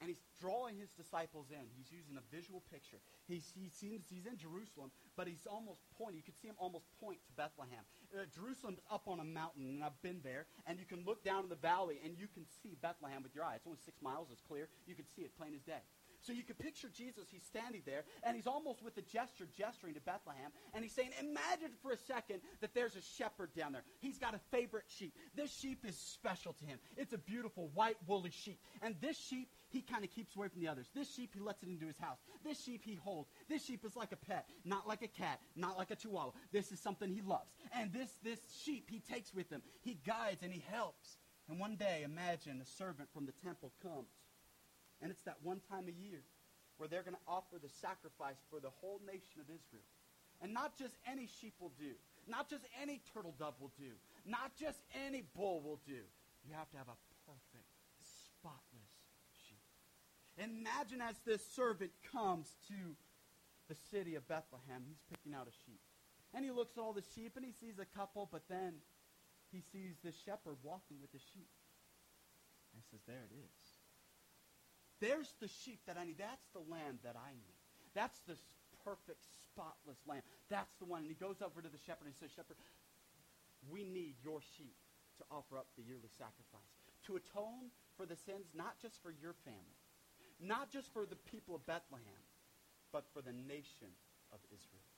And he's drawing his disciples in. He's using a visual picture. He's, he seems, he's in Jerusalem, but he's almost pointing. You can see him almost point to Bethlehem. Uh, Jerusalem's up on a mountain, and I've been there. And you can look down in the valley, and you can see Bethlehem with your eye. It's only six miles. It's clear. You can see it plain as day. So you can picture Jesus, he's standing there, and he's almost with a gesture gesturing to Bethlehem, and he's saying, Imagine for a second that there's a shepherd down there. He's got a favorite sheep. This sheep is special to him. It's a beautiful white woolly sheep. And this sheep, he kind of keeps away from the others. This sheep, he lets it into his house. This sheep, he holds. This sheep is like a pet, not like a cat, not like a chihuahua. This is something he loves. And this, this sheep, he takes with him. He guides and he helps. And one day, imagine a servant from the temple comes and it's that one time a year where they're going to offer the sacrifice for the whole nation of Israel. And not just any sheep will do. Not just any turtle dove will do. Not just any bull will do. You have to have a perfect, spotless sheep. Imagine as this servant comes to the city of Bethlehem, he's picking out a sheep. And he looks at all the sheep and he sees a couple, but then he sees the shepherd walking with the sheep. And he says, There it is. There's the sheep that I need. That's the lamb that I need. That's the perfect, spotless lamb. That's the one. And he goes over to the shepherd and says, Shepherd, we need your sheep to offer up the yearly sacrifice, to atone for the sins, not just for your family, not just for the people of Bethlehem, but for the nation of Israel.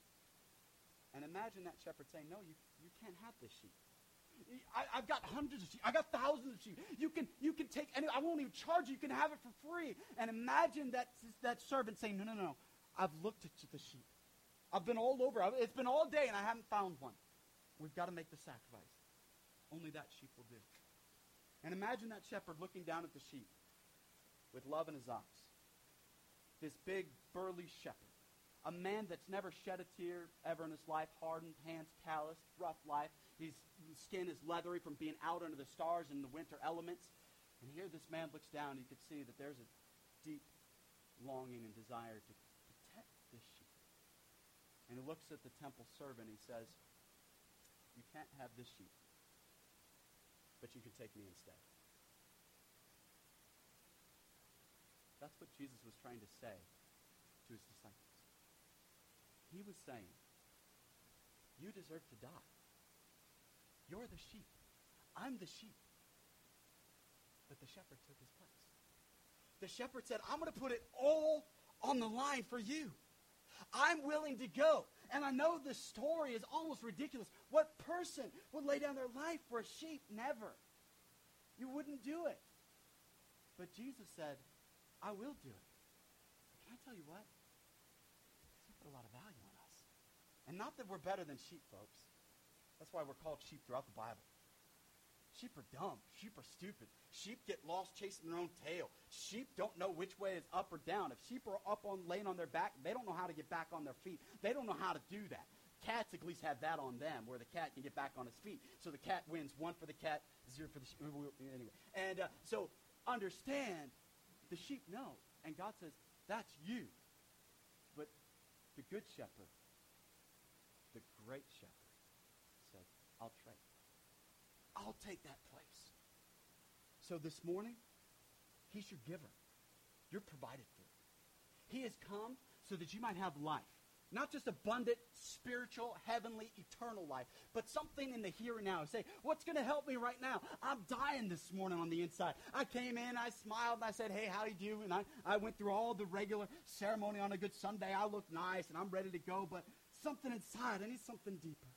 And imagine that shepherd saying, No, you, you can't have this sheep. I, have got hundreds of sheep. I've got thousands of sheep. You can, you can take any, I won't even charge you. You can have it for free. And imagine that, that servant saying, no, no, no. I've looked at the sheep. I've been all over. It's been all day and I haven't found one. We've got to make the sacrifice. Only that sheep will do. And imagine that shepherd looking down at the sheep with love in his eyes. This big, burly shepherd. A man that's never shed a tear ever in his life, hardened, hands calloused, rough life. His skin is leathery from being out under the stars in the winter elements. And here this man looks down, and you can see that there's a deep longing and desire to protect this sheep. And he looks at the temple servant, and he says, You can't have this sheep, but you can take me instead. That's what Jesus was trying to say to his disciples. He was saying, You deserve to die. You're the sheep. I'm the sheep. But the shepherd took his place. The shepherd said, I'm going to put it all on the line for you. I'm willing to go. And I know the story is almost ridiculous. What person would lay down their life for a sheep? Never. You wouldn't do it. But Jesus said, I will do it. Can I tell you what? He put a lot of value. And not that we're better than sheep, folks. That's why we're called sheep throughout the Bible. Sheep are dumb. Sheep are stupid. Sheep get lost chasing their own tail. Sheep don't know which way is up or down. If sheep are up on laying on their back, they don't know how to get back on their feet. They don't know how to do that. Cats at least have that on them, where the cat can get back on its feet. So the cat wins one for the cat, zero for the sheep. Anyway, and uh, so understand, the sheep know, and God says that's you. But the good shepherd the great shepherd said, I'll trade. I'll take that place. So this morning, he's your giver. You're provided for. He has come so that you might have life. Not just abundant, spiritual, heavenly, eternal life, but something in the here and now. Say, what's going to help me right now? I'm dying this morning on the inside. I came in, I smiled, and I said, hey, how do you do? And I, I went through all the regular ceremony on a good Sunday. I looked nice, and I'm ready to go, but something inside, I need something deeper.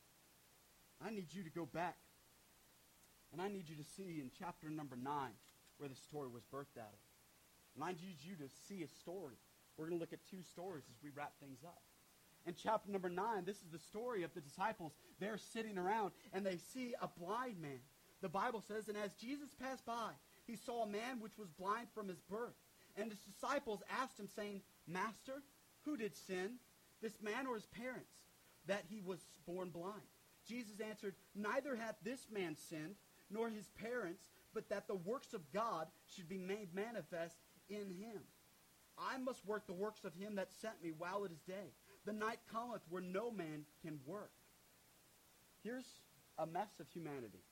I need you to go back. And I need you to see in chapter number 9 where the story was birthed out of. And I need you to see a story. We're going to look at two stories as we wrap things up in chapter number 9, this is the story of the disciples. They're sitting around and they see a blind man. The Bible says, And as Jesus passed by, he saw a man which was blind from his birth. And his disciples asked him, saying, Master, who did sin, this man or his parents, that he was born blind? Jesus answered, Neither hath this man sinned, nor his parents, but that the works of God should be made manifest in him. I must work the works of him that sent me while it is day. The night cometh where no man can work. Here's a mess of humanity.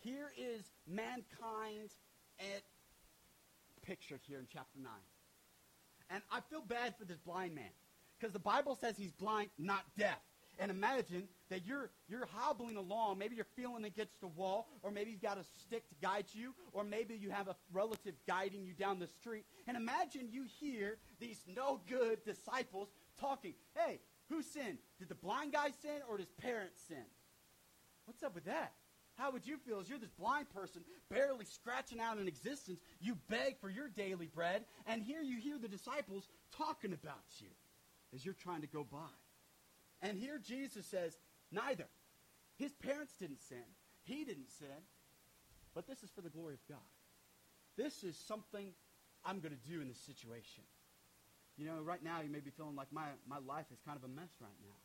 Here is mankind at eh, pictured here in chapter 9. And I feel bad for this blind man because the Bible says he's blind, not deaf. And imagine that you're, you're hobbling along. Maybe you're feeling against a wall, or maybe you've got a stick to guide you, or maybe you have a relative guiding you down the street. And imagine you hear these no good disciples talking. Hey, who sinned? Did the blind guy sin or did his parents sin? What's up with that? How would you feel as you're this blind person barely scratching out an existence? You beg for your daily bread, and here you hear the disciples talking about you as you're trying to go by. And here Jesus says, neither. His parents didn't sin. He didn't sin. But this is for the glory of God. This is something I'm going to do in this situation. You know, right now you may be feeling like my, my life is kind of a mess right now.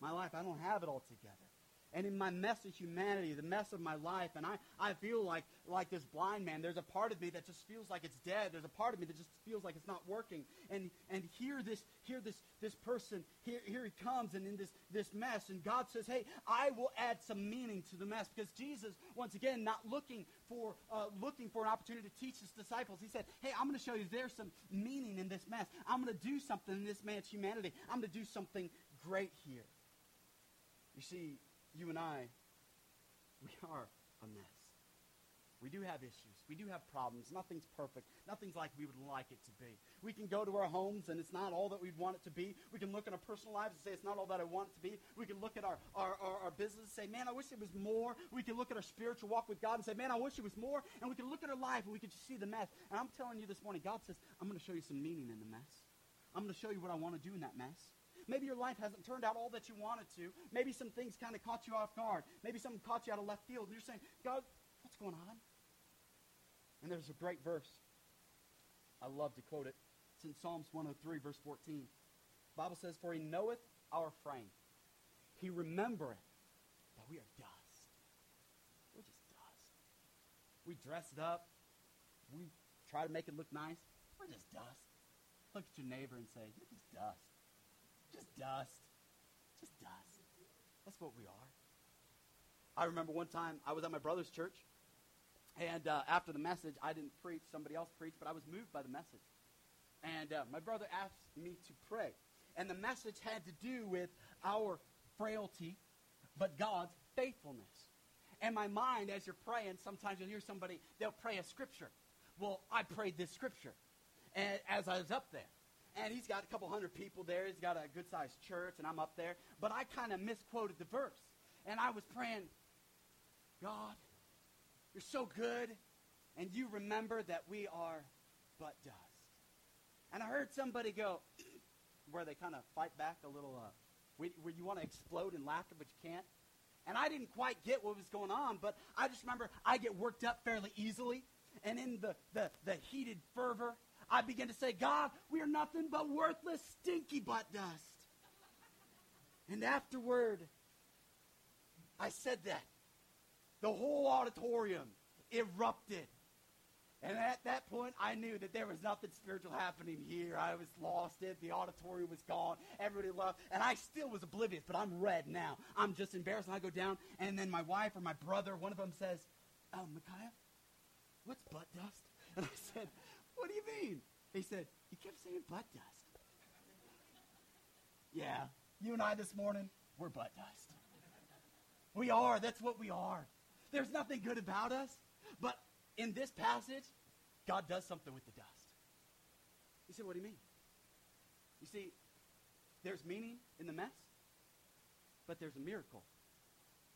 My life, I don't have it all together. And in my mess of humanity, the mess of my life, and I, I feel like, like this blind man, there's a part of me that just feels like it's dead. There's a part of me that just feels like it's not working. And, and here this, here this, this person, here, here he comes and in this, this mess. And God says, hey, I will add some meaning to the mess. Because Jesus, once again, not looking for, uh, looking for an opportunity to teach his disciples, he said, hey, I'm going to show you there's some meaning in this mess. I'm going to do something in this man's humanity. I'm going to do something great here. You see, you and I, we are a mess. We do have issues. We do have problems. Nothing's perfect. Nothing's like we would like it to be. We can go to our homes and it's not all that we'd want it to be. We can look at our personal lives and say it's not all that I want it to be. We can look at our, our, our, our business and say, man, I wish it was more. We can look at our spiritual walk with God and say, man, I wish it was more. And we can look at our life and we can just see the mess. And I'm telling you this morning, God says, I'm going to show you some meaning in the mess. I'm going to show you what I want to do in that mess. Maybe your life hasn't turned out all that you wanted to. Maybe some things kind of caught you off guard. Maybe something caught you out of left field. And you're saying, God, what's going on? And there's a great verse. I love to quote it. It's in Psalms 103, verse 14. The Bible says, For he knoweth our frame. He remembereth that we are dust. We're just dust. We dress it up. We try to make it look nice. We're just dust. Look at your neighbor and say, You're just dust. Just dust. Just dust. That's what we are. I remember one time I was at my brother's church, and uh, after the message, I didn't preach, somebody else preached, but I was moved by the message. And uh, my brother asked me to pray. And the message had to do with our frailty, but God's faithfulness. And my mind, as you're praying, sometimes you'll hear somebody, they'll pray a scripture. Well, I prayed this scripture and, as I was up there and he's got a couple hundred people there. He's got a good sized church, and I'm up there. But I kind of misquoted the verse. And I was praying, God, you're so good, and you remember that we are but dust. And I heard somebody go, where they kind of fight back a little, uh, where you want to explode in laughter, but you can't. And I didn't quite get what was going on, but I just remember I get worked up fairly easily. And in the, the, the heated fervor, I began to say, God, we are nothing but worthless, stinky butt dust. And afterward, I said that. The whole auditorium erupted And at that point, I knew that there was nothing spiritual happening here. I was lost. It. The auditorium was gone. Everybody left. And I still was oblivious, but I'm red now. I'm just embarrassed. And I go down, and then my wife or my brother, one of them says, Oh, Micaiah, what's butt dust? And I said, What do you mean? He said, You kept saying butt dust. yeah, you and I this morning, we're butt dust. We are. That's what we are. There's nothing good about us, but in this passage, God does something with the dust. He said, what do you mean? You see, there's meaning in the mess, but there's a miracle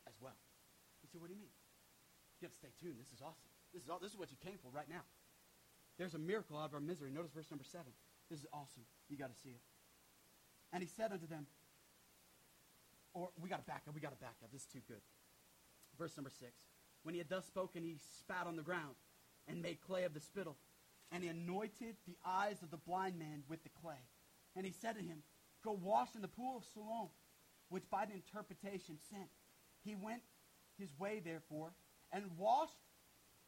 as well. He said, what do you mean? You have to stay tuned. This is awesome. This is all, this is what you came for right now. There's a miracle out of our misery. Notice verse number seven. This is awesome. You got to see it. And he said unto them, or we got to back up. We got to back up. This is too good. Verse number six. When he had thus spoken, he spat on the ground and made clay of the spittle. And he anointed the eyes of the blind man with the clay. And he said to him, Go wash in the pool of Siloam, which by the interpretation sent. He went his way, therefore, and washed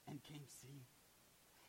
and came seeing.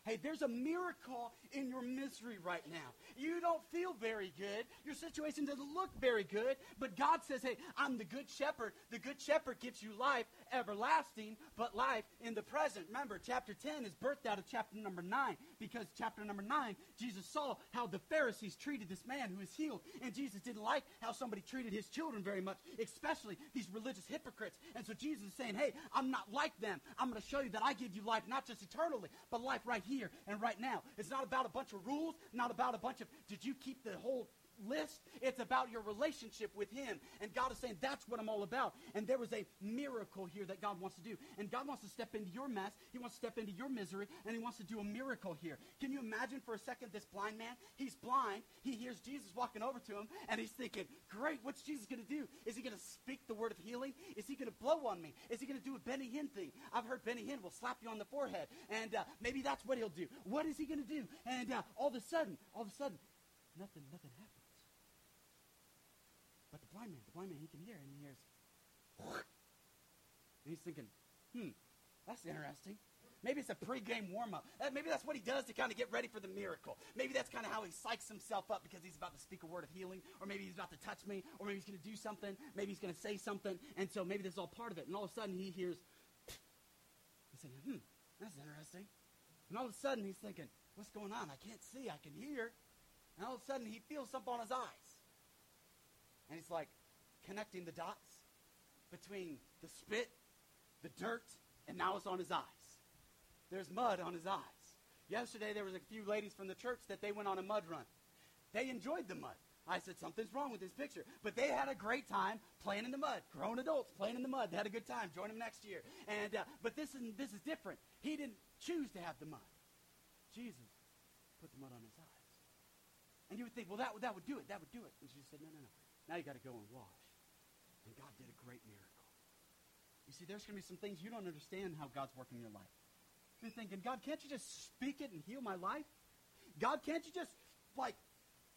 Hey, there's a miracle in your misery right now. You don't feel very good. Your situation doesn't look very good. But God says, hey, I'm the good shepherd. The good shepherd gives you life everlasting, but life in the present. Remember, chapter 10 is birthed out of chapter number 9 because chapter number 9, Jesus saw how the Pharisees treated this man who was healed. And Jesus didn't like how somebody treated his children very much, especially these religious hypocrites. And so Jesus is saying, hey, I'm not like them. I'm going to show you that I give you life not just eternally, but life right here and right now. It's not about a bunch of rules, not about a bunch of, did you keep the whole list. It's about your relationship with Him. And God is saying, that's what I'm all about. And there was a miracle here that God wants to do. And God wants to step into your mess. He wants to step into your misery. And He wants to do a miracle here. Can you imagine for a second this blind man? He's blind. He hears Jesus walking over to him. And he's thinking, great, what's Jesus going to do? Is He going to speak the word of healing? Is He going to blow on me? Is He going to do a Benny Hinn thing? I've heard Benny Hinn will slap you on the forehead. And uh, maybe that's what He'll do. What is He going to do? And uh, all of a sudden, all of a sudden, nothing, nothing blind man, the blind man, he can hear, and he hears, and he's thinking, hmm, that's interesting. Maybe it's a pregame warm-up. Uh, maybe that's what he does to kind of get ready for the miracle. Maybe that's kind of how he psychs himself up because he's about to speak a word of healing, or maybe he's about to touch me, or maybe he's going to do something, maybe he's going to say something, and so maybe this is all part of it. And all of a sudden he hears, he's saying, hmm, that's interesting. And all of a sudden he's thinking, what's going on? I can't see, I can hear. And all of a sudden he feels something on his eyes. And he's like connecting the dots between the spit, the dirt, and now it's on his eyes. There's mud on his eyes. Yesterday there was a few ladies from the church that they went on a mud run. They enjoyed the mud. I said, something's wrong with this picture. But they had a great time playing in the mud. Grown adults playing in the mud. They had a good time. Join them next year. And, uh, but this is, this is different. He didn't choose to have the mud. Jesus put the mud on his eyes. And you would think, well, that, that would do it. That would do it. And she said, no, no, no. Now you got to go and wash. And God did a great miracle. You see, there's going to be some things you don't understand how God's working in your life. You're thinking, God, can't you just speak it and heal my life? God, can't you just, like,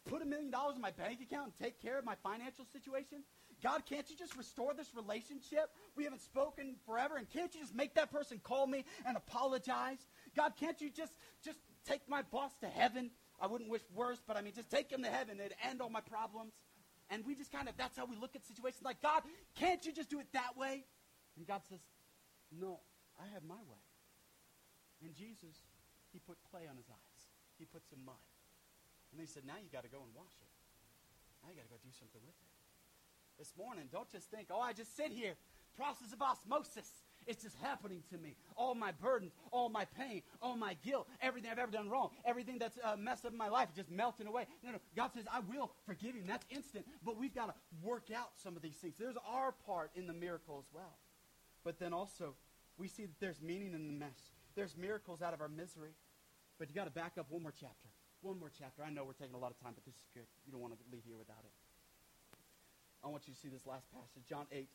put a million dollars in my bank account and take care of my financial situation? God, can't you just restore this relationship? We haven't spoken forever, and can't you just make that person call me and apologize? God, can't you just just take my boss to heaven? I wouldn't wish worse, but I mean, just take him to heaven. It'd end all my problems. And we just kind of, that's how we look at situations like, God, can't you just do it that way? And God says, no, I have my way. And Jesus, he put clay on his eyes. He put some mud. And he said, now you got to go and wash it. Now you got to go do something with it. This morning, don't just think, oh, I just sit here. Process of osmosis. It's just happening to me. All my burdens, all my pain, all my guilt, everything I've ever done wrong, everything that's uh, messed up in my life just melting away. No, no. God says, I will forgive you. And that's instant. But we've got to work out some of these things. There's our part in the miracle as well. But then also, we see that there's meaning in the mess. There's miracles out of our misery. But you got to back up one more chapter. One more chapter. I know we're taking a lot of time, but this is good. You don't want to leave here without it. I want you to see this last passage, John 8.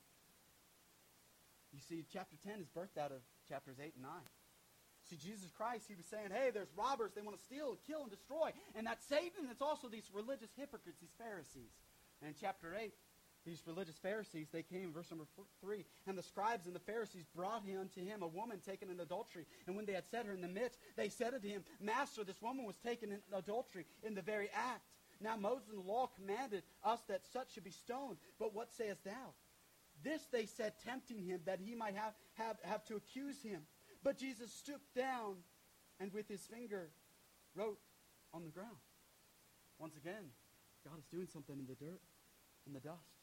You see, chapter 10 is birthed out of chapters 8 and 9. See, Jesus Christ, he was saying, hey, there's robbers. They want to steal, kill, and destroy. And that's Satan. It's also these religious hypocrites, these Pharisees. And in chapter 8, these religious Pharisees, they came, verse number four, 3, and the scribes and the Pharisees brought him to him a woman taken in adultery. And when they had set her in the midst, they said unto him, Master, this woman was taken in adultery in the very act. Now Moses in the law commanded us that such should be stoned. But what sayest thou? This they said, tempting him, that he might have, have, have to accuse him. But Jesus stooped down and with his finger wrote on the ground. Once again, God is doing something in the dirt, in the dust.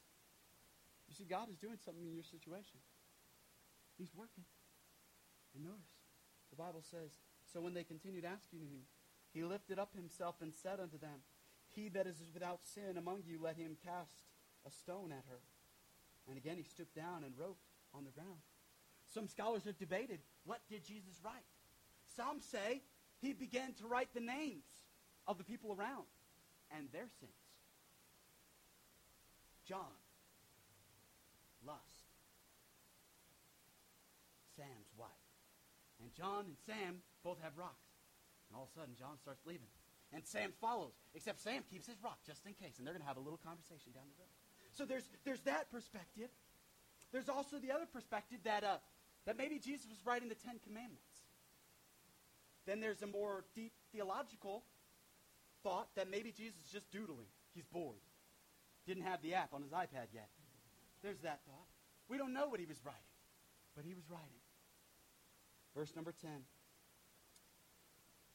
You see, God is doing something in your situation. He's working. And notice, the Bible says, So when they continued asking him, he lifted up himself and said unto them, He that is without sin among you, let him cast a stone at her. And again he stooped down and wrote on the ground. Some scholars have debated, what did Jesus write? Some say he began to write the names of the people around and their sins. John, lust. Sam's wife. And John and Sam both have rocks. And all of a sudden, John starts leaving. And Sam follows, except Sam keeps his rock just in case. And they're going to have a little conversation down the road. So there's, there's that perspective. There's also the other perspective that, uh, that maybe Jesus was writing the Ten Commandments. Then there's a more deep theological thought that maybe Jesus is just doodling. He's bored. Didn't have the app on his iPad yet. There's that thought. We don't know what he was writing, but he was writing. Verse number 10.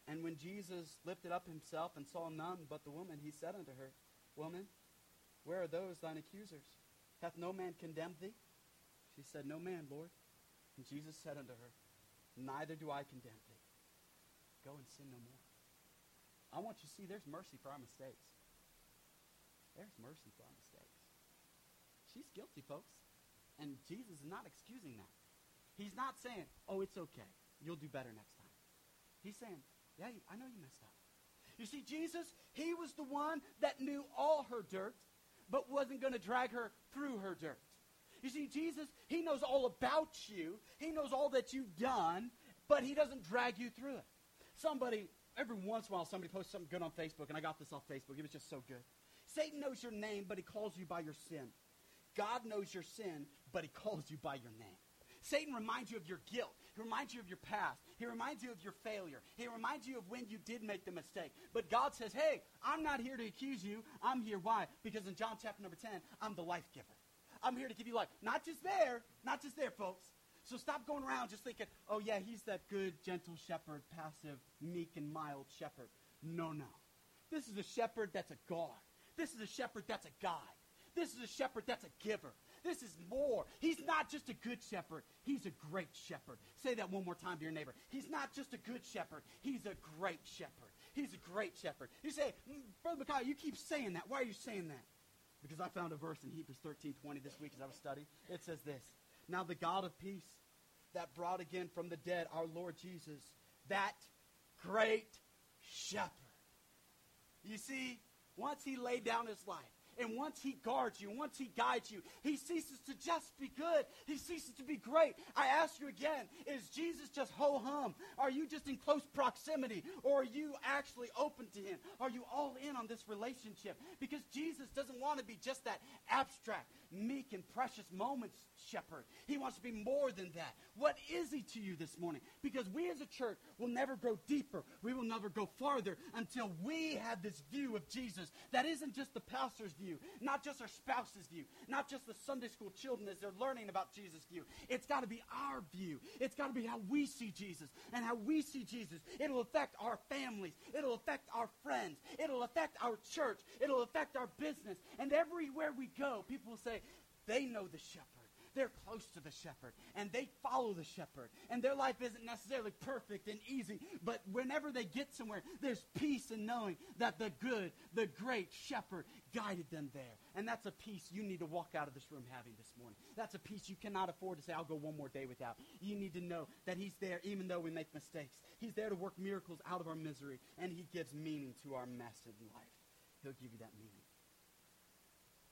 And when Jesus lifted up himself and saw none but the woman, he said unto her, Woman, where are those thine accusers? Hath no man condemned thee? She said, No man, Lord. And Jesus said unto her, Neither do I condemn thee. Go and sin no more. I want you to see there's mercy for our mistakes. There's mercy for our mistakes. She's guilty, folks. And Jesus is not excusing that. He's not saying, oh, it's okay. You'll do better next time. He's saying, yeah, I know you messed up. You see, Jesus, he was the one that knew all her dirt, but wasn't going to drag her through her dirt. You see, Jesus, he knows all about you. He knows all that you've done, but he doesn't drag you through it. Somebody, every once in a while, somebody posts something good on Facebook, and I got this off Facebook. It was just so good. Satan knows your name, but he calls you by your sin. God knows your sin, but he calls you by your name. Satan reminds you of your guilt. He reminds you of your past. He reminds you of your failure. He reminds you of when you did make the mistake. But God says, hey, I'm not here to accuse you. I'm here. Why? Because in John chapter number 10, I'm the life giver. I'm here to give you life. Not just there, not just there, folks. So stop going around just thinking, oh, yeah, he's that good, gentle shepherd, passive, meek, and mild shepherd. No, no. This is a shepherd that's a God. This is a shepherd that's a guide. This is a shepherd that's a giver. This is more. He's not just a good shepherd. He's a great shepherd. Say that one more time to your neighbor. He's not just a good shepherd. He's a great shepherd. He's a great shepherd. You say, mm, Brother Micaiah, you keep saying that. Why are you saying that? Because I found a verse in Hebrews 13, 20 this week as I was studying. It says this. Now the God of peace that brought again from the dead our Lord Jesus, that great shepherd. You see, once he laid down his life, and once he guards you, once he guides you, he ceases to just be good. He ceases to be great. I ask you again, is Jesus just ho hum? Are you just in close proximity? Or are you actually open to him? Are you all in on this relationship? Because Jesus doesn't want to be just that abstract, meek, and precious moments shepherd. He wants to be more than that. What is he to you this morning? Because we as a church will never grow deeper. We will never go farther until we have this view of Jesus that isn't just the pastor's view, not just our spouse's view, not just the Sunday school children as they're learning about Jesus' view. It's got to be our view. It's got to be how we see Jesus. And how we see Jesus, it'll affect our families. It'll affect our friends. It'll affect our church. It'll affect our business. And everywhere we go, people will say, they know the shepherd. They're close to the shepherd and they follow the shepherd. And their life isn't necessarily perfect and easy, but whenever they get somewhere, there's peace in knowing that the good, the great shepherd guided them there. And that's a peace you need to walk out of this room having this morning. That's a peace you cannot afford to say, I'll go one more day without. You need to know that He's there even though we make mistakes. He's there to work miracles out of our misery, and He gives meaning to our mess in life. He'll give you that meaning.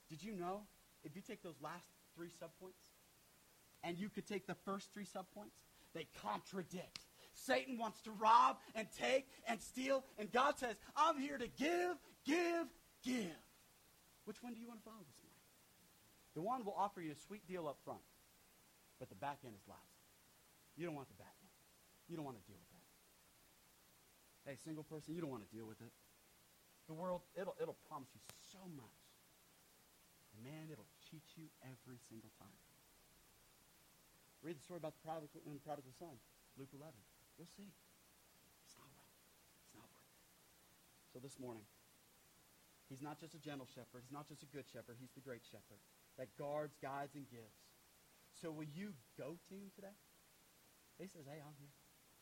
Did you know if you take those last three subpoints and you could take the first three subpoints, they contradict. Satan wants to rob and take and steal, and God says, I'm here to give, give, give. Which one do you want to follow this morning? The one will offer you a sweet deal up front, but the back end is lousy. You don't want the back end. You don't want to deal with that. Hey, single person, you don't want to deal with it. The world, it'll, it'll promise you so much. Man, it'll cheat you every single time. Read the story about the prodigal, the prodigal son, Luke 11. You'll see. It's not worth it. It's not worth it. So this morning, he's not just a gentle shepherd. He's not just a good shepherd. He's the great shepherd that guards, guides, and gives. So will you go to him today? He says, hey, I'm here.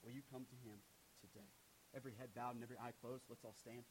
Will you come to him today? Every head bowed and every eye closed. Let's all stand.